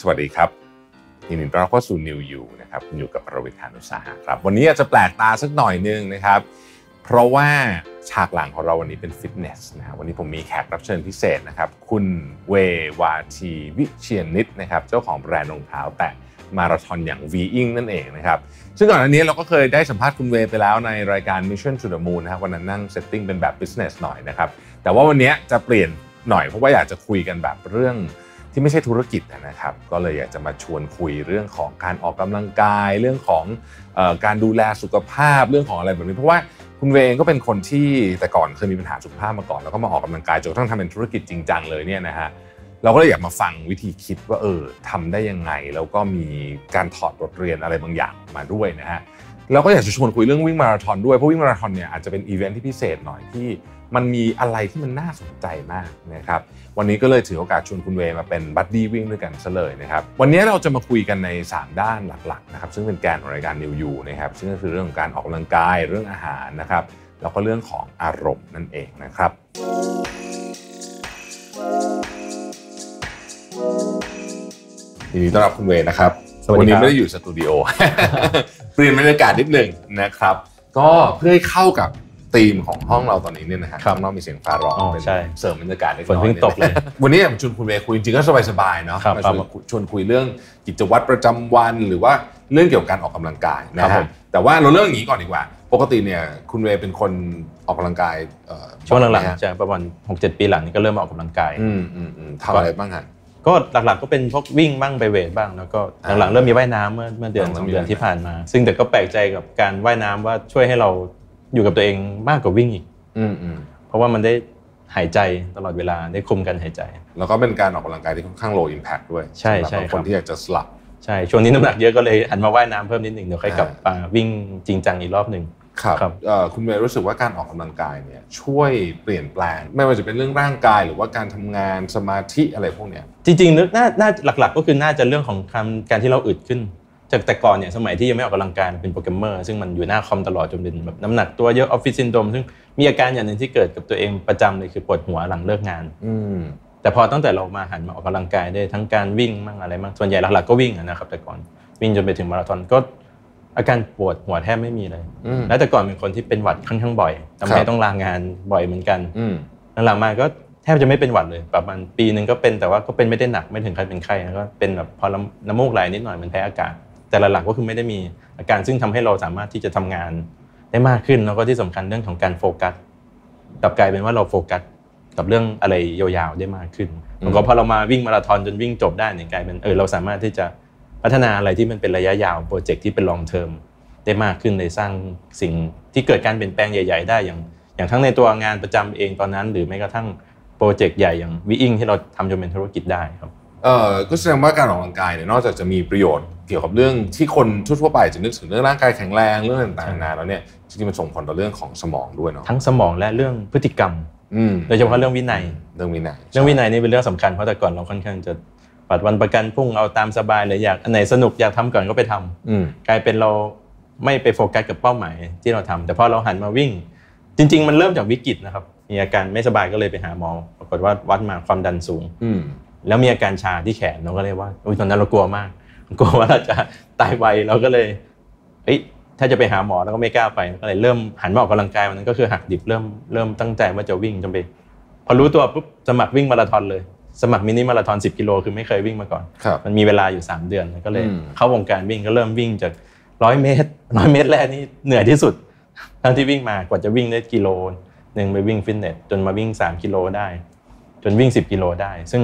สวัสดีครับยินดีต้อนรับเข้าสู่ New You นะครับอยู่กับผมรวิศ หาญอุตสาหะครับ วันนี้อาจจะแปลกตาสักหน่อยนึงนะครับ เพราะว่าฉากหลังของเราวันนี้เป็นฟิตเนสนะวันนี้ผมมีแขกรับเชิญพิเศษนะครับ คุณเวย์ วาทีวิเชียรนิตย์นะครับ เจ้าของแบรนด์รองเท้าแตะมาราธอนอย่าง V i n g นั่นเองนะครับ ซึ่งก่อนอันนี้เราก็เคยได้สัมภาษณ์คุณเวย์ไปแล้วในรายการ Mission to the Moon นะครับวันนั้นนั่ง setting เป็นแบบ business หน่อยนะครับ แต่ว่าวันนี้จะเปลี่ยนหน่อยเพราะว่าอยากจะคุยกันแบบเรื่อง ที่ไม่ใช่ธุรกิจนะครับ ก็เลยอยากจะมาชวนคุยเรื่องของการออกกำลังกาย เรื่องของออการดูแลสุขภาพเรื่องของอะไรแบบนี้เพราะว่าคุณเวย์เองก็เป็นคนที่แต่ก่อนเคยมีปัญหาสุขภาพมาก่อน แล้วก็มาออกกำลังกายจนกระทั่งทำเป็นธุรกิจจริงจังเลยเนี่ยนะฮะเราก็เลยอยากมาฟังวิธีคิดว่าเออทำได้ยังไง แล้วก็มีการถอดบทเรียนอะไรบางอย่างมาด้วยนะฮะเราก็อยากจะชวนคุยเรื่องวิ่งมาราธอนด้วยเพราะวิ่งมาราธอนเนี่ยอาจจะเป็นอีเวนท์ที่พิเศษหน่อยที่ มันมีอะไรที่มันน่าสนใจมากนะครับ วันนี้ก็เลยถือโอกาสชวนคุณเวย์มาเป็น buddy วิ่งด้วยกันซะเลยนะครับ วันนี้เราจะมาคุยกันใน 3 ด้านหลักๆนะครับ ซึ่งเป็นแกนของรายการ New You นะครับ ซึ่งก็คือเรื่องของการออกกำลังกาย เรื่องอาหารนะครับ แล้วก็เรื่องของอารมณ์นั่นเองนะครับ ยินดีต้อนรับคุณเวย์นะครับวันนี้ไม่ได้อยู่สตูดิโอ เปลี่ยนบรรยากาศนิดหนึ่งนะครับ ก็เพื่อให้เข้ากับ ธีมของห้องเราตอนนี้เนี่ยนะฮะข้างนอกมีเสียงฟ้าร้องเป็นเสริมบรรยากาศเล็กน้อยฝนเพิ่งตกเลยวันนี้ผมชวนคุณเวย์คุยจริงๆก็สบายๆเนาะครับมาชวนชวนคุยเรื่องกิจวัตรประจำวันหรือว่าเรื่องเกี่ยวกับการออกกำลังกายนะครัฮะบผมแต่ว่าเราเริ่มอย่างนี้ก่อนดีกว่า ปกติเนี่ยคุณเวย์เป็นคนออกกำลังกายเอ่อช่วงหลังบ่อยไมฮะๆจะประมาณ6-7 ปีหลังนี้ก็เริ่มออกกำลังกายอืมอืมอืมทำอะไรบ้างฮะก็หลักๆก็เป็นพวกวิ่งบ้างไปเวทบ้างแล้วก็อ่าหลังๆเริ่มมีว่ายน้ำเมื่อเมื่อเดือนหลังๆสองมีเดือนว่ายน้ำที่ผ่านมา ซึ่งแต่ก็แปลกใจกับการว่ายน้ำว่าช่วยให้เรา อยู่กับตัวเองมากกว่าวิ่งอีกอืมอืมเพราะว่ามันได้หายใจตลอดเวลาได้คุมการหายใจ แล้วก็เป็นการออกกำลังกายที่ค่อนข้าง low impact ด้วยใช่สำหรับใช่บางคครับนที่อยากจะสลับใช่ช่วงนี้น้ำหนักเยอะก็เลยหันมาว่ายน้ำเพิ่มนิดหนึ่งเดี๋ยวค่อยกลับอ่ามาวิ่งจริงจังอีกรอบหนึ่งครับครับเอ่อคุณเมย์รู้สึกว่าการออกกำลังกายเนี่ยช่วยเปลี่ยนแปลง ไม่ว่าจะเป็นเรื่องร่างกายหรือว่าการทำงานสมาธิอะไรพวกเนี้ยจริงๆนึกน่าน่าหลักๆ ก็คือน่าจะเรื่องของการการที่เราอึดขึ้น จากแต่ก่อนเนี่ยสมัยที่ยังไม่ออกกำลังกายเป็นโปรแกรมเมอร์ซึ่งมันอยู่หน้าคอมตลอดจนเป็นแบบน้ำหนักตัวเยอะออฟฟิศซินโดรมซึ่งมีอาการอย่างหนึ่งที่เกิดกับตัวเองประจำเลยคือปวดหัวหลังเลิกงานอืมแต่พอตั้งแต่เรามาหันมาออกกำลังกายได้ทั้งการวิ่งมั่งอะไรมั่งส่วนใหญ่หลักๆก็วิ่งอะนะครับ แต่ก่อนวิ่งจนไปถึงมาราธอนก็อาการปวดหัวแทบไม่มีเลยอืมแล้วแต่ก่อนเป็นคนที่เป็นหวัดค่อนข้างบ่อยครับทำให้ต้องลางานบ่อยเหมือนกันอืมหลังๆมาก็แทบจะไม่เป็นหวัดเลยประมาณปีหนึ่งก็เป็นแต่ว่าก็เป็นไม่ได้หนักไม่ถึงขั้นเป็นไข้แล้วก็เป็นแบบพอน้ำน้ำมูกไหลนิดหน่อยมันแพ้อากาศ แต่หลักๆก็คือไม่ได้มีอาการซึ่งทำให้เราสามารถที่จะทำงานได้มากขึ้นแล้วก็ที่สำคัญเรื่องของการโฟกัสกลับกลายเป็นว่าเราโฟกัสกับเรื่องอะไรยาวๆได้มากขึ้นแล้วก็พอเรามาวิ่งมาราธอนจนวิ่งจบได้เนี่ยกลายเป็นเออเราสามารถที่จะพัฒนาอะไรที่มันเป็นระยะยาวโปรเจกต์ที่เป็น long term ได้มากขึ้นในสร้างสิ่งที่เกิดการเปลี่ยนแปลงใหญ่ ๆ ได้อย่าง อย่างทั้งในตัวงานประจำเองตอนนั้น หรือแม้กระทั่งโปรเจกต์ใหญ่อย่าง VING ที่เราทำจนเป็นธุรกิจได้ครับ เอ่อก็แสดงว่าการออกกำลังกายเนี่ยนอกจากจะมีประโยชน์เกี่ยวกับเรื่องที่คนทั่วๆไปจะนึกถึงเรื่องร่างกายแข็งแรงเรื่องต่างๆนานาแล้วเนี่ยจริงๆมันส่งผลต่อเรื่องของสมองด้วยเนาะทั้งสมองและเรื่องพฤติกรรมอืมโดยเฉพาะเรื่องวินัยเรื่องวินัย เรื่องวินัยนี่เป็นเรื่องสำคัญเพราะแต่ก่อนเราค่อนข้างจะปัดวันประกันพรุ่งเอาตามสบายเลยอยากอันไหนสนุกอยากทำก่อนก็ไปทำอืมกลายเป็นเราไม่ไปโฟกัสกับเป้าหมายที่เราทำแต่พอเราหันมาวิ่ง จริง ๆ มันเริ่มจากวิกฤตนะครับมีอาการไม่สบายก็เลยไปหาหมอปรากฏว่าวัดมาความดันสูงอืม แล้วมีอาการชาที่แขนเราก็เลยว่าอุ้ยตอนนั้นเรากลัวมากกลัวว่าเราจะตายไวเราก็เลยเฮ้ยถ้าจะไปหาหมอเราก็ไม่กล้าไปก็เลยเริ่มหันมาออกกำลังกายวันนั้นก็คือหักดิบเริ่มเริ่มตั้งใจว่าจะวิ่งจนไปพอรู้ตัวปุ๊บสมัครวิ่งมาราธอนเลย สมัครมินิมาราธอน10กิโลคือไม่เคยวิ่งมาก่อนครับมันมีเวลาอยู่ 3 เดือนก็เลยอืมเข้าวงการวิ่งก็เริ่มวิ่งจากร้อยเมตรร้อยเมตรแรกนี่เหนื่อยที่สุดทั้งที่วิ่งมากว่าจะวิ่งได้กิโลหนึ่งไปวิ่งฟิตเนสจนมาวิ่ง 3 กิโลได้ จนวิ่ง 10 กิโลได้ ซึ่ง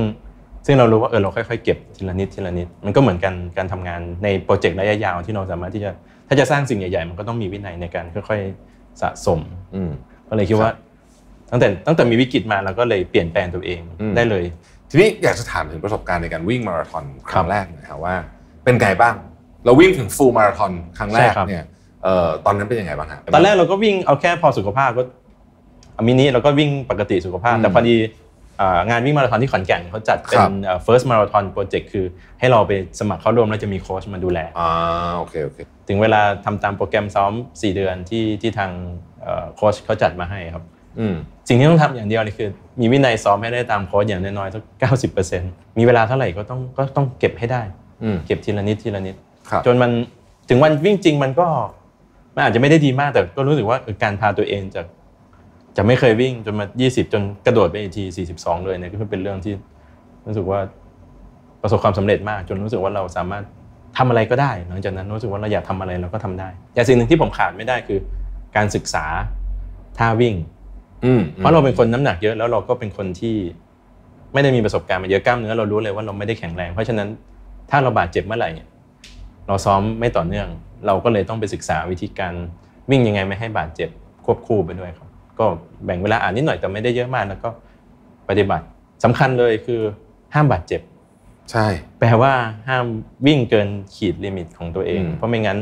ซึ่งเรารู้ว่าเออเราค่อยๆเก็บทีละนิดทีละนิด มันก็เหมือนกันการทำงานในโปรเจกต์ระยะยาวที่เราสามารถที่จะถ้าจะสร้างสิ่งใหญ่ๆ มันก็ต้องมีวินัยในการค่อยๆสะสมอืมก็เลยคิดว่า ตั้งแต่ตั้งแต่มีวิกฤตมาเราก็เลยเปลี่ยนแปลงตัวเองอืมได้เลย ทีนี้อยากจะถามถึงประสบการณ์ในการวิ่งมาราธอนครั้ครังบแรกหนะครับว่า เป็นไงบ้าง เราวิ่งถึงฟูลมาราธอนครั้งแรกใช่ครับเนี่ยเอ่อตอนนั้นเป็นยังไงบ้างฮะตอนแรกเราก็วิ่งเอาแค่พอสุขภาพก็เอามินิเราก็วิ่งปกติสุขภาพอืมแต่พอดีอ่า งานวิ่งมาราธอนที่ขอนแก่นเขาจัดเป็ครันบเอ่อ first marathon project คือให้เราไปสมัครเข้าร่วมแล้วจะมีโค้ชมาดูแลอ่าโอเคโอเคถึงเวลาทำตามโปรแกรมซ้อม 4 เดือนที่ที่ทางเอ่อโค้ชเขาจัดมาให้ครับอืมสิ่งที่ต้องทำอย่างเดียวเลยคือ มีวินัยซ้อมให้ได้ตามโค้ชอย่างน้อยๆสักเก้าสิบเปอร์เซ็นต์มีเวลาเท่าไหร่ก็ต้องก็ต้องเก็บให้ได้อืมเก็บทีละนิดทีละนิดครับจนมันถึงวันวิ่งจริงมันก็มันอาจจะไม่ได้ดีมากแต่ก็รู้สึกว่าเออการพาตัวเองจาก จะไม่เคยวิ่งจนมา 20 จนกระโดดไปอีกที42 เลยเนี่ยก็เป็นเรื่องที่รู้สึกว่าประสบความสำเร็จมากจนรู้สึกว่าเราสามารถทำอะไรก็ได้ หลังจากนั้นรู้สึกว่าเราอยากทำอะไรเราก็ทำได้ แต่สิ่งหนึ่งที่ผมขาดไม่ได้คือ การศึกษาท่าวิ่งอืมเพราะเราเป็นคนน้ำหนักเยอะแล้วเราก็เป็นคนที่ไม่ได้มีประสบการณ์มาเยอะกล้ามเนื้อเรารู้เลยว่าเราไม่ได้แข็งแรง เพราะฉะนั้นถ้าเราบาดเจ็บเมื่อไหร่เราซ้อมไม่ต่อเนื่อง เราก็เลยต้องไปศึกษาวิธีการวิ่งยังไงไม่ให้บาดเจ็บควบคู่ไปด้วยครับ ก็แบ่งเวลาอ่านนิดหน่อยแต่ไม่ได้เยอะมากแล้วก็ปฏิบัติสำคัญเลยคือห้ามบาดเจ็บ ใช่ แปลว่าห้ามวิ่งเกินขีดลิมิตของตัวเองอืมเพราะไม่งั้น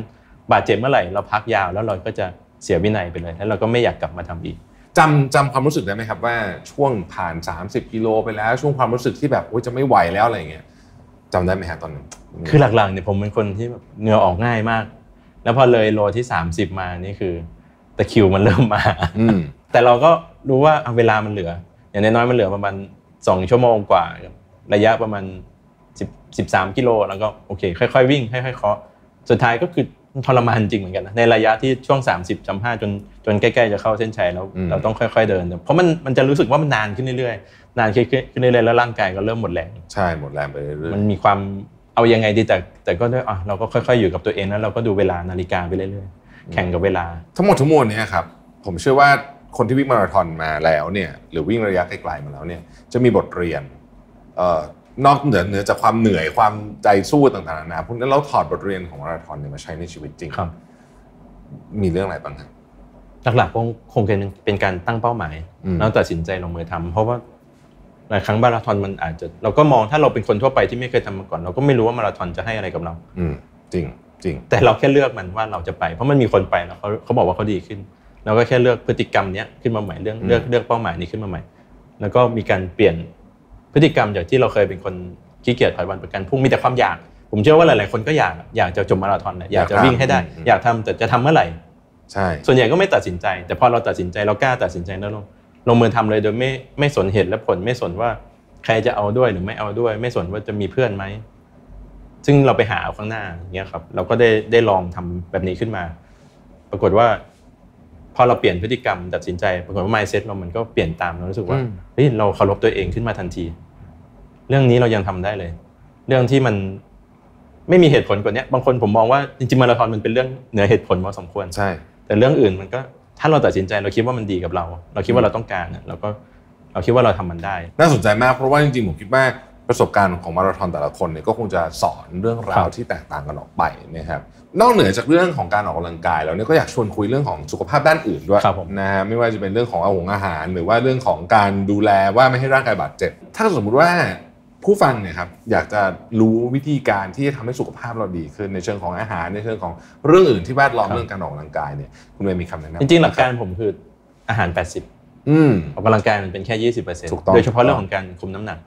บาดเจ็บเมื่อไหร่เราพักยาวแล้วเราก็จะเสียวินัยไปเลยแล้วเราก็ไม่อยากกลับมาทำอีกจำจำความรู้สึกได้ไหมครับว่าช่วงผ่าน 30กิโลไปแล้ว ช่วงความรู้สึกที่แบบโอ้ยจะไม่ไหวแล้วอะไรอย่างเงี้ยจำได้ไหมฮะตอนนั้นคือหลักๆเนี่ยผมเป็นคนที่แบบเหงื่อออกง่ายมาก แล้วพอเลยโลที่ 30 มานี่คือตะคริวมันเริ่มมาอืม แต่เราก็รู้ว่าเอาเวลามันเหลือ อย่างน้อยๆมันเหลือประมาณ2ชั่วโมงกว่า ระยะประมาณ10 13กิโลแล้วก็โอเค ค่อยๆวิ่งค่อยๆเคาะสุดท้ายก็คือทรมานจริงเหมือนกันนะในระยะที่ช่วง 30จำห้าจนจนใกล้ๆจะเข้าเส้นชัยแล้วอืมเราต้องค่อย ๆเดิน เพราะมันมันจะรู้สึกว่ามันนานขึ้นเรื่อยๆนานขึ้นขึ้นเรื่อยๆแล้วร่างกายก็เริ่มหมดแรงใช่หมดแรงไปเรื่อยมันมีความเอายังไงดีแต่แต่ก็ด้วยอะเราก็ค่อยๆอยู่กับตัวเองแล้วเราก็ดูเวลานาฬิกาไปเรื่อยๆแข่งกับเวลาๆทั้งหมดทั้งมวลเนี้ครับผมเชื่อว่า คนที่วิ่งมาราธอนมาแล้วเนี่ยหรือวิ่งระยะไกลๆมาแล้วเนี่ยจะมีบทเรียนเอ่อนอกเหนือเหนือจากความเหนื่อยความใจสู้ต่างๆนานาพวกนั้นเราถอดบทเรียนของมาราธอนเนี่ยมาใช้ในชีวิตจริงครับมีเรื่องอะไรบ้างครับหลักๆคงคงเป็นเป็นการตั้งเป้าหมายอืมแล้วตัดสินใจลงมือทำเพราะว่าหลายครั้งมาราธอนมันอาจจะเราก็มองถ้าเราเป็นคนทั่วไปที่ไม่เคยทำมาก่อน เราก็ไม่รู้ว่ามาราธอนจะให้อะไรกับเรา อืมจริงจริงแต่เราแค่เลือกมันว่าเราจะไป เพราะมันมีคนไปแล้วเขาเขาบอกว่าเขาดีขึ้น เราก็แค่เลือกพฤติกรรมเนี้ยขึ้นมาใหม่เรื่องอืมเลือกเลือกเป้าหมายนี้ขึ้นมาใหม่ แล้วก็มีการเปลี่ยนพฤติกรรมจากที่เราเคยเป็นคนขี้เกียจถอยวันประกันพรุ่งมีแต่ความอยาก ผมเชื่อว่าหลาย ๆ คนก็อยากอยากจะจบมาราธอนแหละอยากจะวิ่งให้ได้ อยากทำแต่จะทำเมื่อไหร่ใช่ส่วนใหญ่ก็ไม่ตัดสินใจ แต่พอเราตัดสินใจเรากล้าตัดสินใจแล้วลงลงมือทำเลยโดยไม่ไม่สนเหตุและผลไม่สนว่าใครจะเอาด้วยหรือไม่เอาด้วย ไม่สนว่าจะมีเพื่อนไหมซึ่งเราไปหาเอาข้างหน้าอย่างเงี้ยครับ เราก็ได้ได้ลองทำแบบนี้ขึ้นมา ปรากฏว่า พอเราเปลี่ยนพฤติกรรมตัดสินใจปรากฏว่า mindset เรามันก็เปลี่ยนตามเรารู้สึกว่าอืมเฮ้ยเราเคารพตัวเองขึ้นมาทันที เรื่องนี้เรายังทำได้เลย เรื่องที่มันไม่มีเหตุผลกว่านี้บางคนผมมองว่าจริงๆมาราธอนมันเป็นเรื่องเหนือเหตุผลพอสมควรใช่ แต่เรื่องอื่นมันก็ถ้าเราตัดสินใจเราคิดว่ามันดีกับเรา เราคิดว่าเราต้องการน่ะเราก็เราคิดว่าเราทำมันได้ น่าสนใจมากเพราะว่าจริงๆผมคิดว่า ประสบการณ์ของมาราธอนแต่ละคนเนี่ยก็คงจะสอนเรื่องราควรับที่แตกต่างกันออกไปนะครับนอกเหนือจากเรื่องของการออกกำลังกายแล้วเนี่ยก็อยากชวนคุยเรื่องของสุขภาพด้านอื่นด้วยครับผมนะฮะไม่ว่าจะเป็นเรื่องของอาหงอาหาร หรือว่าเรื่องของการดูแลว่าไม่ให้ร่างกายบาดเจ็บ ถ้าสมมุติว่าผู้ฟังเนี่ยครับอยากจะรู้วิธีการที่จะทำให้สุขภาพเราดีขึ้นในเชิงของอาหารในเชิงของเรื่องอื่นที่แวดล้อมเรื่องการออกกำลังกายเนี่ยคุณเวย์มีคำแนะนำจริงๆหลักการผมคืออาหาร 80อืมออกกำลังกายมันเป็นแค่ถูกต้อง20%โดยเฉพาะเรื่องของการคุมน้ำหนัก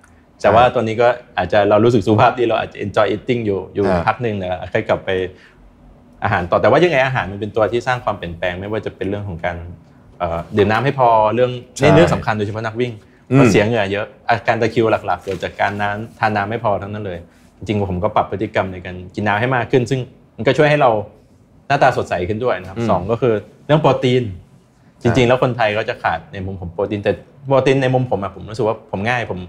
แต่ว่าตัวนี้ก็อาจจะเรารู้สึกสุขภาพดีเราอาจจะ enjoy eating อยู่อยู่อ่าพักหนึ่งนะค่อยกลับไปอาหารต่อแต่ว่ายังไงอาหารมันเป็นตัวที่สร้างความเปลี่ยนแปลงไม่ว่าจะเป็นเรื่องของการเอ่อดื่มน้ำให้พอเรื่องใช่นี่เรื่องสำคัญโดยเฉพาะนักวิ่งอืมเพราะเสียเหงื่อเยอะอาการตะคริวหลักๆเกิดจากการน้ำทานน้ำไม่พอทั้งนั้นเลย จริงๆผมก็ปรับพฤติกรรมในการกินน้ำให้มากขึ้น ซึ่งมันก็ช่วยให้เราหน้าตาสดใสขึ้นด้วยนะครับอืมสองก็คือเรื่องโปรตีนใช่จริง ๆ แล้วคนไทยก็จะขาดในมุมผมโปรตีนแต่โปรตีนในมุมผมอะผมรู้สึกว่าผมง่ายผม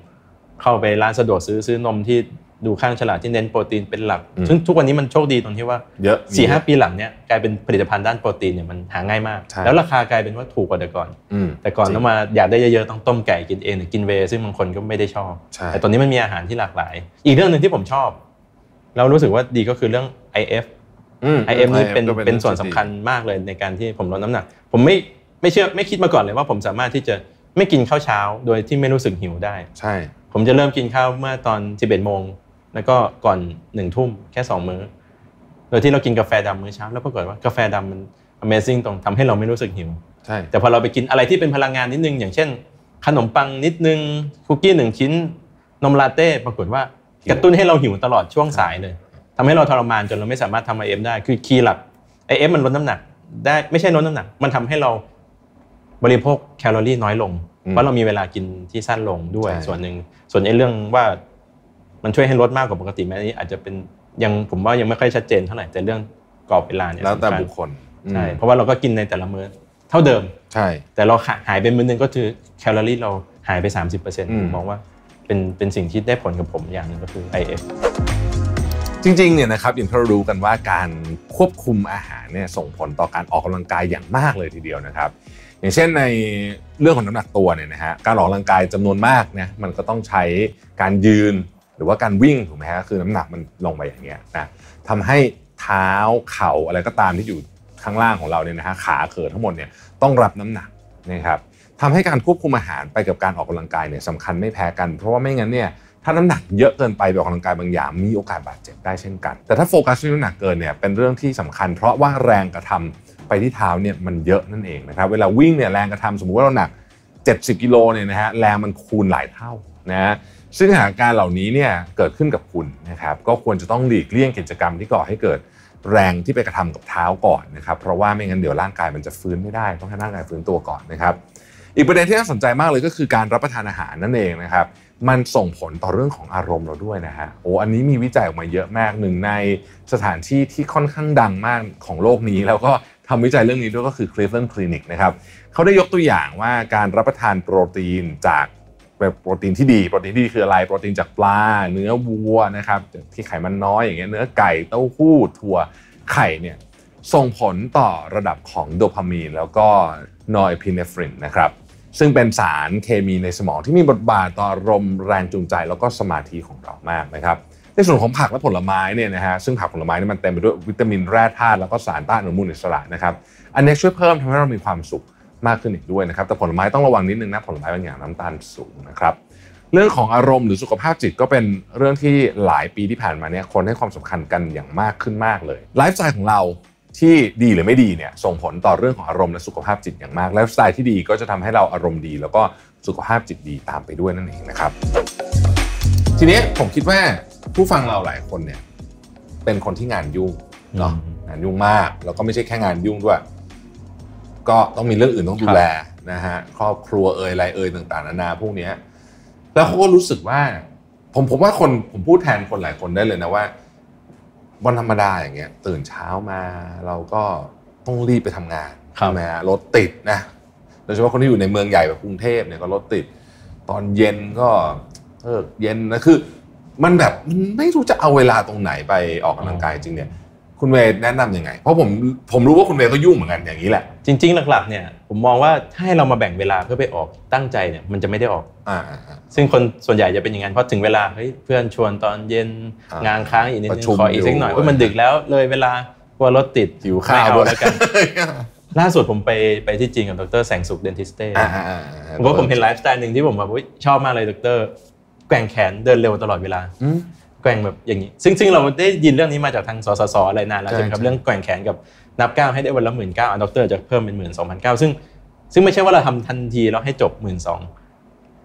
เข้าไปร้านสะดวกซื้อซื้อนมที่ดูข้างฉลากที่เน้นโปรตีนเป็นหลักอืมซึ่งทุกวันนี้มันโชคดีตรงที่ว่าเยอะสี่ห้าปีหลังเนี้ยกลายเป็นผลิตภัณฑ์ด้านโปรตีนเนี่ยมันหาง่ายมากใช่แล้วราคากลายเป็นว่าถูกกว่าแต่ก่อนอืมแต่ก่อนจริงต้องมาอยากได้เยอะๆต้องต้มไก่กินเองหรือกินเวย์ซึ่งบางคนก็ไม่ได้ชอบใช่แต่ตอนนี้มันมีอาหารที่หลากหลาย อีกเรื่องหนึ่งที่ผมชอบ เรารู้สึกว่าดีก็คือเรื่อง IF อืม IF นี่เป็นก็เป็นส่วนสำคัญมากเลยในการที่ผมลดน้ำหนัก ผมไม่ไม่เชื่อไม่คิดมาก่อนเลยว่าผมสามารถที่จะไม่กินข้าวเช้า โดยที่ไม่รู้สึกหิวได้ ใช่ ผมจะเริ่มกินข้าวเมื่อตอน 11โมงแล้วก็ก่อนหนึ่งทุ่มแค่สองมื้อ โดยที่เรากินกาแฟดำมื้อเช้า แล้วปรากฏว่ากาแฟดำมัน Amazing ตรงทำให้เราไม่รู้สึกหิวใช่แต่พอเราไปกินอะไรที่เป็นพลังงานนิดนึง อย่างเช่น ขนมปังนิดนึงคุกกี้หนึ่งชิ้น นมลาเต้ปรากฏว่ากระตุ้นให้เราหิวตลอดช่วงสายเลยทำให้เราทรมานจนเราไม่สามารถทำไอเอฟได้คือคีย์หลักไอเอฟมันลดน้ำหนัก ได้ไม่ใช่ลดน้ำหนัก มันทำให้เราบริโภคแคลอรี่น้อยลงอืม เพราะเรามีเวลากินที่สั้นลงด้วยใช่ส่วนหนึ่งส่วนไอ้เรื่องว่ามันช่วยให้ลดมากกว่าปกติไหมอันนี้อาจจะเป็นยังผมว่ายังไม่ค่อยชัดเจนเท่าไหร่แต่เรื่องกรอบเวลาเนี่ยแล้วแต่สำญบุคคลใช่อืมเพราะว่าเราก็กินในแต่ละมื้อเท่าเดิมใช่ แต่เราหายไปมื้อนึงก็คือแคลอรี่เราหายไป 30%อืมผมมองว่าเป็นเป็นสิ่งที่ได้ผลกับผมอย่างหนึงก็คือ IF จริงๆเนี่ยนะครับอย่างที่เรารู้กันว่าการควบคุมอาหารเนี่ยส่งผลต่อการออกกำลังกายอย่างมากเลยทีเดียวนะครับ อย่างเช่นในเรื่องของน้ำหนักตัวเนี่ยนะฮะการออกกำลังกายจำนวนมากเนี่ยมันก็ต้องใช้การยืนหรือว่าการวิ่งถูกไหมฮะคือน้ำหนักมันลงไปอย่างเงี้ยนะทำให้เท้าเข่าอะไรก็ตามที่อยู่ข้างล่างของเราเนี่ยนะฮะขาเขินทั้งหมดเนี่ยต้องรับน้ำหนักนะครับทำให้การควบคุมอาหารไปกับการออกกำลังกายเนี่ยสำคัญไม่แพ้กัน เพราะว่าไม่งั้นเนี่ยถ้าน้ำหนักเยอะเกินไปไปออกกำลังกายบางอย่างมีโอกาสบาดเจ็บได้เช่นกัน แต่ถ้าโฟกัสที่น้ำหนักเกินเนี่ยเป็นเรื่องที่สำคัญ เพราะว่าแรงกระทำ ไปที่เท้าเนี่ยมันเยอะนั่นเองนะครับเวลาวิ่งเนี่ยแรงกระทำสมมุติว่าเราหนัก 70กิโลเนี่ยนะฮะแรงมันคูณหลายเท่านะฮะซึ่งสถานการณ์เหล่านี้เนี่ยเกิดขึ้นกับคุณนะครับก็ควรจะต้องหลีกเลี่ยงกิจกรรมที่ก่อให้เกิดแรงที่ไปกระทำกับเท้าก่อนนะครับเพราะว่าไม่งั้นเดี๋ยวร่างกายมันจะฟื้นไม่ได้ต้องให้ร่างกายฟื้นตัวก่อนนะครับอีกประเด็นที่น่าสนใจมากเลยก็คือการรับประทานอาหารนั่นเองนะครับมันส่งผลต่อเรื่องของอารมณ์เราด้วยนะฮะโอ้อันนี้มีวิจัยออกมาเยอะมากหนึ่งในสถานที่ที่ค่อนข้างดังมากของโลกนี้ แล้วก็ ทำวิจัยเรื่องนี้ด้วยก็คือ Cleveland Clinic นะครับเขาได้ยกตัวอย่างว่าการรับประทานโปรตีนจากโปรตีนที่ดี โปรตีนที่ดีคืออะไร โปรตีนจากปลา เนื้อวัวนะครับที่ไขมันน้อยอย่างเงี้ยเนื้อไก่เต้าหู้ถั่วไข่เนี่ยส่งผลต่อระดับของโดพามีนแล้วก็นอยพิเนฟรินนะครับซึ่งเป็นสารเคมีในสมองที่มีบทบาทต่ออารมณ์แรงจูงใจ แล้วก็สมาธิของเรามากนะครับ ในส่วนของผักและผลไม้เนี่ยนะฮะซึ่งผักผลไม้เนี่ยมันเต็มไปด้วยวิตามินแร่ธาตุแล้วก็สารต้านอนุมูลอิสระนะครับอันนี้ช่วยเพิ่มทำให้เรามีความสุขมากขึ้นอีกด้วยนะครับแต่ผลไม้ต้องระวังนิดนึงนะผลไม้บางอย่างน้ำตาลสูงนะครับเรื่องของอารมณ์หรือสุขภาพจิตก็เป็นเรื่องที่หลายปีที่ผ่านมาเนี่ยคนให้ความสำคัญกันอย่างมากขึ้นมากเลยไลฟ์สไตล์ของเราที่ดีหรือไม่ดีเนี่ยส่งผลต่อเรื่องของอารมณ์และสุขภาพจิตอย่างมากไลฟ์สไตล์ที่ดีก็จะทำให้เราอารมณ์ดี แล้วก็สุขภาพจิตดีตามไปด้วยนั่นเองนะครับ ทีนี้ผมคิดว่าผู้ฟังเราหลายคนเนี่ย เป็นคนที่งานยุ่งเนาะอืมงานยุ่งมาก แล้วก็ไม่ใช่แค่งานยุ่งด้วย ก็ต้องมีเรื่องอื่นต้องดูแลนะฮะครอบครัวเอ่ยอะไรเอ่ยต่างๆนานาพวกเนี้ยแล้วเขาก็รู้สึกว่า ผมผมว่าคนผมพูดแทนคนหลายคนได้เลยนะว่าวันธรรมดาอย่างเงี้ย ตื่นเช้ามาเราก็ต้องรีบไปทำงานครับใช่ไหมฮะรถติดนะโดยเฉพาะคนที่อยู่ในเมืองใหญ่แบบกรุงเทพเนี่ยก็รถติด ตอนเย็นก็ เออเย็นนะคือ มันแบบมันไม่รู้จะเอาเวลาตรงไหนไปออกกำลังกายจริงเนี่ย คุณเวย์แนะนำยังไง เพราะผมผมรู้ว่าคุณเวย์ก็ยุ่งเหมือนกันอย่างนี้แหละ จริง ๆ หลักๆเนี่ยผมมองว่าถ้าให้เรามาแบ่งเวลาเพื่อไปออกตั้งใจเนี่ยมันจะไม่ได้ออกอ่าอ่าอ่าซึ่งคนส่วนใหญ่จะเป็นอย่างนั้นเพราะถึงเวลาเฮ้ยเพื่อนชวนตอนเย็นอ่างานค้างอีกนิดนึระชุมขออีกสักหน่อยอยู่เพราะมันดึกแล้วเลยเวลากลัวรถติดหิวข้าวไม่เอาแล้วกันล่าสุดผมไปไปที่จีนกับดรแสงสุข Dentiste อ่าอ่าอ่าผมว่าผมเห็นไลฟ์สไตล์หนึ่งที่ผมแบบอุ๊ยชอบมากเลยดร แกว่งแขนเดินเร็วตลอดเวลาอืมแกว่งแบบอย่างนี้ ซึ่งซึ่งเราได้ยินเรื่องนี้มาจากทางสสสอะไรนานแล้วใช่ใช่ไหมครับใช่เรื่องแกว่งแขนกับนับก้าวให้ได้วันละหมื่นก้าวดรจะเพิ่มเป็นหมื่นสองพันก้าวซึ่งซึ่งไม่ใช่ว่าเราทำทันทีแล้วให้จบหมื่นสอง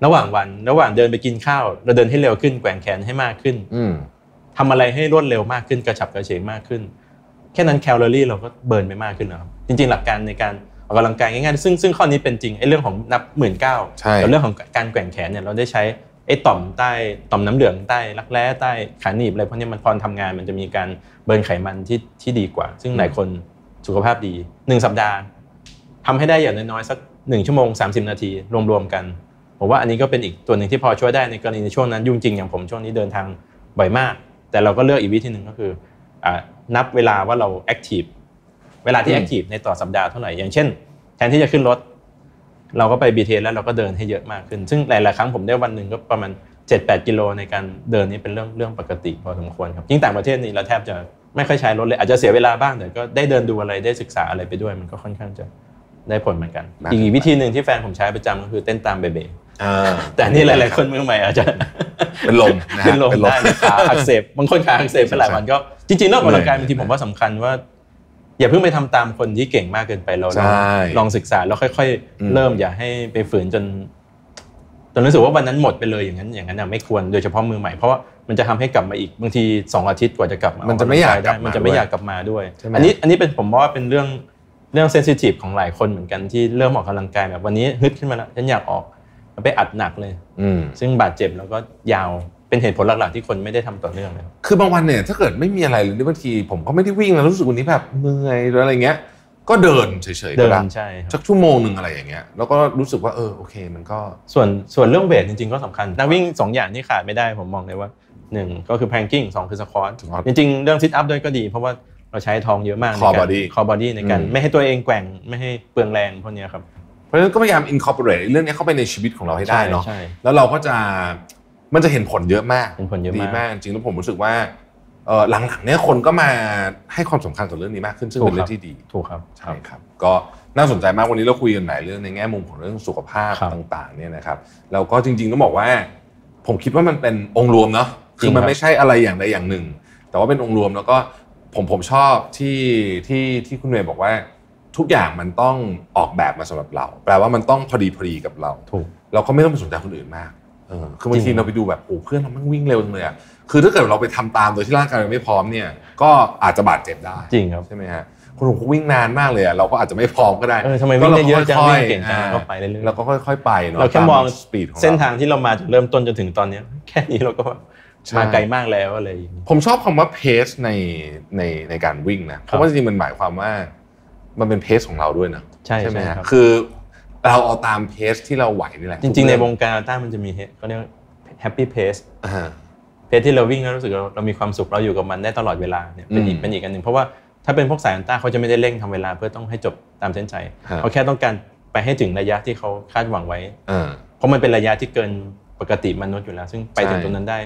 ระหว่างวันระหว่างเดินไปกินข้าว เราเดินให้เร็วขึ้นแกว่งแขนให้มากขึ้นอืมทำอะไรให้รวดเร็วมากขึ้นกระฉับกระเฉงมากขึ้น แค่นั้นแคลอรี่เราก็เบิร์นไปมากขึ้นแล้วครับจริง ๆ หลักการในการออกกำลังกายง่ายๆซึ่งซึ่งข้อนี้เป็นจริงไอ้เรื่องของนับหมื่นเก้าใช่แต่เรื่องของการแกว่งแขนเนี่ยเราได้ใช้ ไอ้ต่อมใต้ต่อมน้ำเหลืองใต้รักแร้ใต้ขาหนีบอะไรพวกนี้มันพอทำงาน มันจะมีการเบิร์นไขมันที่ที่ดีกว่า ซึ่งหลายคนสุขภาพดีหนึ่งสัปดาห์ทำให้ได้อย่างน้อยๆสักหนึ่งชั่วโมง 30 นาที รวมๆกันผมว่าอันนี้ก็เป็นอีกตัวหนึ่งที่พอช่วยได้ในกรณีในช่วงนั้นยุ่งจริงอย่างผมช่วงนี้เดินทางบ่อยมาก แต่เราก็เลือกอีกวิธีหนึ่งก็คืออ่านับเวลาว่าเรา active เวลาที่อืม active ในต่อสัปดาห์เท่าไหร่อย่างเช่น แทนที่จะขึ้นรถ เราก็ไป BTS แล้วเราก็เดินให้เยอะมากขึ้น ซึ่งหลาย ๆ ครั้งผมได้วันหนึ่งก็ประมาณ 7-8 กิโลในการเดินนี่เป็นเรื่องเรื่องปกติพอสมควรครับ ยิ่งต่างประเทศนี่เราแทบจะไม่ค่อยใช้รถเลย อาจจะเสียเวลาบ้างแต่ก็ได้เดินดูอะไรได้ศึกษาอะไรไปด้วย มันก็ค่อนข้างจะได้ผลเหมือนกันมากอีกวิธีหนึ่งที่แฟนผมใช้ประจำก็คือเต้นตามเบเบอ่าแต่อันนี่หลาย ๆ คนมือใหม่อาจจะเป็นลมนะฮะเป็นลมได้เลยขาอักเสบบางคนขาอักเสบไปหลายวันก็จริงๆเรื่องออกกำลังกายเหนื่บาอยงทีผมว่าสำคัญว่า อย่าเพิ่งไปทำตามคนที่เก่งมากเกินไปเราลองใช่ลองศึกษาแล้วค่อยอืมๆเริ่มอย่าให้ไปฝืนจนจนรู้สึกว่าวันนั้นหมดไปเลยอย่างนั้นอย่างนั้นน่ะไม่ควรโดยเฉพาะมือใหม่เพราะว่ามันจะทำให้กลับมาอีกบางทีสองอาทิตย์กว่าจะกลับมามันจะไม่อยากกลับได้มามันจะไม่อยากกลับมาด้วยใช่ไหมอันนี้อันนี้เป็นผมว่าเป็นเรื่องเรื่องเซนซิทีฟของหลายคนเหมือนกันที่เริ่มออกกำลังกายแบบวันนี้ฮึดขึ้นมาแล้วฉันอยากออกมันไปอัดหนักเลยอืมซึ่งบาดเจ็บแล้วก็ยาว เป็นเหตุผลหลักๆที่คนไม่ได้ทำต่อเนื่องเลยครับคือบางวันเนี่ยถ้าเกิดไม่มีอะไรเลยบางทีผมก็ไม่ได้วิ่งแล้วรู้สึกวันนี้แบบเมื่อยหรืออะไรเงี้ย ก็เดินเฉยๆเดิก็นได้ใช่ครับสักชั่วโมงหนึ่งอะไรอย่างเงี้ยแล้วก็รู้สึกว่าเออโอเค มันก็ส่วนส่วนเรื่อง weightจริง ๆก็สำคัญนักวิ่งสองอย่างที่ขาดไม่ได้ผมมองเลยว่าหนึ่งก็คือ planking สองคือสควอต squat จริงๆ เรื่อง sit up ด้วยก็ดี เพราะว่าเราใช้ท้องเยอะมาก Core body คอบอดี้ในการอืมไม่ให้ตัวเองแกว่งไม่ให้เปลืองแรงพวกเนี้ยครับเพราะฉะนั้นก็พยายาม incorporate เรื่องนี้เข้าไปในชีวิตของเราให้ได้เนาะใช่แล้วเราก็จะ มันจะเห็นผลเยอะมากเห็นผลเยอะมากดีมากจริงๆแล้วผมรู้สึกว่าเออหลังๆเนี่ยคนก็มาให้ความสำคัญกับเรื่องนี้มากขึ้นซึ่งเป็นเรื่องที่ดีถูกครับใช่ครับ ก็น่าสนใจมากวันนี้เราคุยกันหลายเรื่องในแง่มุมของเรื่องสุขภาพครับต่างๆเนี่ยนะครับแล้วก็จริงๆต้องบอกว่า ผมคิดว่ามันเป็นองค์รวมเนาะจริคืงอมันครับไม่ใช่อะไรอย่างใดอย่างหนึ่ง แต่ว่าเป็นองค์รวมแล้วก็ผมผมชอบที่ที่ที่คุณเมย์บอกว่า ทุกอย่างมันต้องออกแบบมาสำหรับเรา แปลว่ามันต้องพอดีพอดีกับเราถูกเราก็ไม่ต้องไปสนใจคนอื่นมากเออ คือบางทีจริงเราไปดูแบบโอ้เพื่อนเรามันวิ่งเร็วจังเลยอะคือถ้าเกิดเราไปทำตามโดยที่ร่างกายเราไม่พร้อมเนี่ยก็อาจจะบาดเจ็บได้จริงครับใช่ไหมฮะคนผมวิ่งนานมากเลยอะเราก็อาจจะไม่พร้อมก็ได้เออทำไมวิ่งได้เยอะจังก็วิ่รงเก่งจังอ่าก็ไปเรื่อยๆเราก็ค่อยๆไปเนาะเราแค่มองสปีดของเส้นเราทางที่เรามาจากเริ่มต้นจนถึงตอนเนี้ยแค่นี้เราก็ใช่มาไกลมากแล้วอะไรอย่างนี้ผมชอบคำว่าเพสในในในการวิ่งนะเพราะว่าจริงๆมันหมายความว่า มันเป็นเพสของเราด้วยนะใช่ไหมใช่ฮะครับคือ เราเอาตามเพสที่เราไหวนี่แหละจริงๆในวงการอัลต้ามันจะมีเขาเรียกhappy pace อ่า pace ที่เราวิ่งแล้วรู้สึกเราเรามีความสุขเราอยู่กับมันได้ตลอดเวลาเนี่ยเป็นอีอืกมเป็นอีกอันหนึ่งเพราะว่าถ้าเป็นพวกสายอันต้าเขาจะไม่ได้เร่งทำเวลาเพื่อต้องให้จบตามเส้นชัยฮะเขาแค่ต้องการไปให้ถึงระยะที่เขาคาดหวังไว้อ่าเพราะมันเป็นระยะที่เกินปกติมนุษย์อยู่แล้ว ซึ่งไปถึงใช่ตรงนั้นได้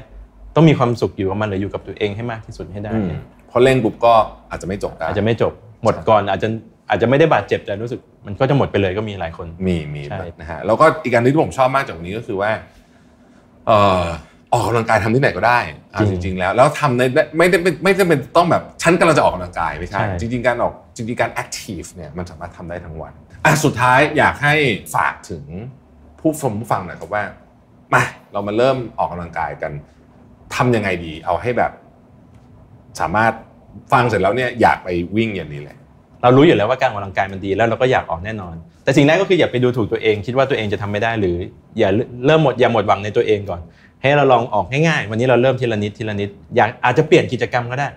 ต้องมีความสุขอยู่กับมันหรืออยู่กับตัวเองให้มากที่สุดให้ได้อืมพอเร่งปุ๊บก็อาจจะไม่จบได้อาจจะไม่จบหมดก่อนอาจจะ อาจจะไม่ได้บาดเจ็บแต่รู้สึกมันก็จะหมดไปเลยก็มีหลายคนมีมีใช่นะฮะแล้วก็อีกการที่ผมชอบมากจากวันนี้ก็คือว่าเอ่อออกกำลังกายทำที่ไหนก็ได้อะจริง ๆ แล้วแล้วทำในไม่ได้ไม่ไม่ได้เป็นต้องแบบฉันกำลังจะออกกำลังกายไม่ใช่จริง ๆ การออกจริงๆการแอคทีฟเนี่ยมันสามารถทำได้ทั้งวันอะสุดท้ายอยากให้ฝากถึงผู้ชมผู้ฟังหน่อยครับว่ามาเรามาเริ่มออกกำลังกายกันทำยังไงดี เอาให้แบบ สามารถฟังเสร็จแล้วเนี่ยอยากไปวิ่งอย่างนี้เลย เรารู้อยู่แล้วว่าการออกกำลังกายมันดี แล้วเราก็อยากออกแน่นอน แต่สิ่งแรกก็คืออย่าไปดูถูกตัวเอง คิดว่าตัวเองจะทำไม่ได้หรืออย่าเริ่มหมดอย่าหมดหวังในตัวเองก่อน ให้เราลองออกง่ายๆ วันนี้เราเริ่มทีละนิดทีละนิดอยากอาจจะเปลี่ยนกิจกรรมก็ได้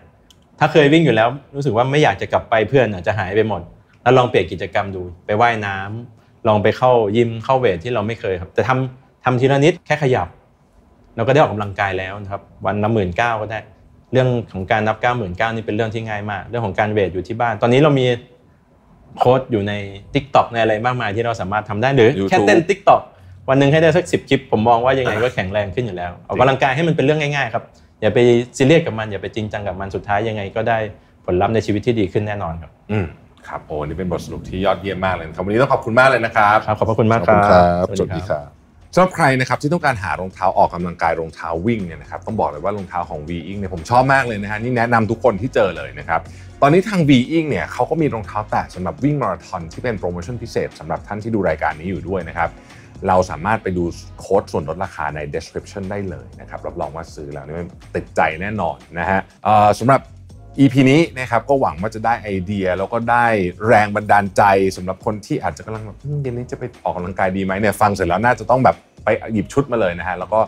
ถ้าเคยวิ่งอยู่แล้วรู้สึกว่าไม่อยากจะกลับไปเพื่อนอาจจะหายไปหมด แล้วลองเปลี่ยนกิจกรรมดูไปว่ายน้ำลองไปเข้ายิมเข้าเวทที่เราไม่เคยครับ แต่ทำทำทีละนิดแค่ขยับ เราก็ได้ออกกำลังกายแล้วนะครับ วันละหมื่นเก้าก็ได้ เรื่องของการนับ 9 9 0 0 0นี่เป็นเรื่องที่ง่ายมาก เรื่องของการเวทอยู่ที่บ้าน ตอนนี้เรามีโค้ดอยู่ใน Tik t o อกในอะไรมากมายที่เราสามารถทำได้หรือ YouTube แค่เต้น Tik t o อกวันหนึ่งให้ได้สักสิบคลิป ผมมองว่ายังไงก็แข็งแรงขึ้นอยู่แล้วออกกำลังกายให้มันเป็นเรื่องง่ายๆครับอย่าไปซีเรียสกับมันอย่าไปจริงจังกับมันสุดท้ายยังไงก็ได้ผลลัพธ์ในชีวิตที่ดีขึ้นแน่นอนครับ อืมครับโอ้นี่เป็นบทสรุปที่ยอดเยี่ยมมากเลยนะครับวันนี้ต้องขอบคุณมากเลยนะครับครับขอบพระคุณมากขอบคคุณรับครับสวัสดีครับ สำหรับใครนะครับที่ต้องการหารองเท้าออกกำลังกายรองเท้าวิ่งเนี่ยนะครับต้องบอกเลยว่ารองเท้าของ V i n เนี่ยผมชอบมากเลยนะฮะนี่แนะนำทุกคนที่เจอเลยนะครับตอนนี้ทาง V i n เนี่ยเขาก็มีรองเท้าแตะสำหรับวิ่งมาราธอนที่เป็นโปรโมชั่นพิเศษสำหรับท่านที่ดูรายการนี้อยู่ด้วยนะครับเราสามารถไปดูโค้ดส่วนลดราคาใน description ได้เลยนะครับรับรองว่าซื้อแล้วนี่มันติดใจแน่นอนนะฮะสำหรับ EP นี้นะครับก็หวังว่าจะได้ไอเดีย แล้วก็ได้แรงบันดาลใจสำหรับคนที่อาจจะกำลังแบบเย็นนี้จะไปออกกำลังกายดีไหมเนี่ยฟังเสร็จแล้วน่าจะต้องแบบไปหยิบชุดมาเลยนะฮะแล้วก็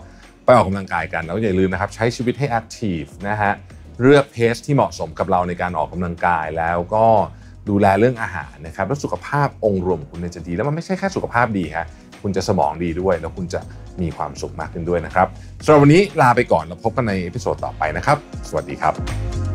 ไปออกกำลังกายกันแล้วอย่าลืมนะครับใช้ชีวิตให้แอคทีฟนะฮะเลือก pace ที่เหมาะสมกับเราในการออกกำลังกายแล้วก็ดูแลเรื่องอาหารนะครับแล้วสุขภาพองค์รวมคุณจะดี แล้วมันไม่ใช่แค่สุขภาพดีฮะคุณจะสมองดีด้วย แล้วคุณจะมีความสุขมากขึ้นด้วยนะครับสำหรับวันนี้ลาไปก่อนแล้วพบกันใน episode ต่อไปนะครับ สวัสดีครับ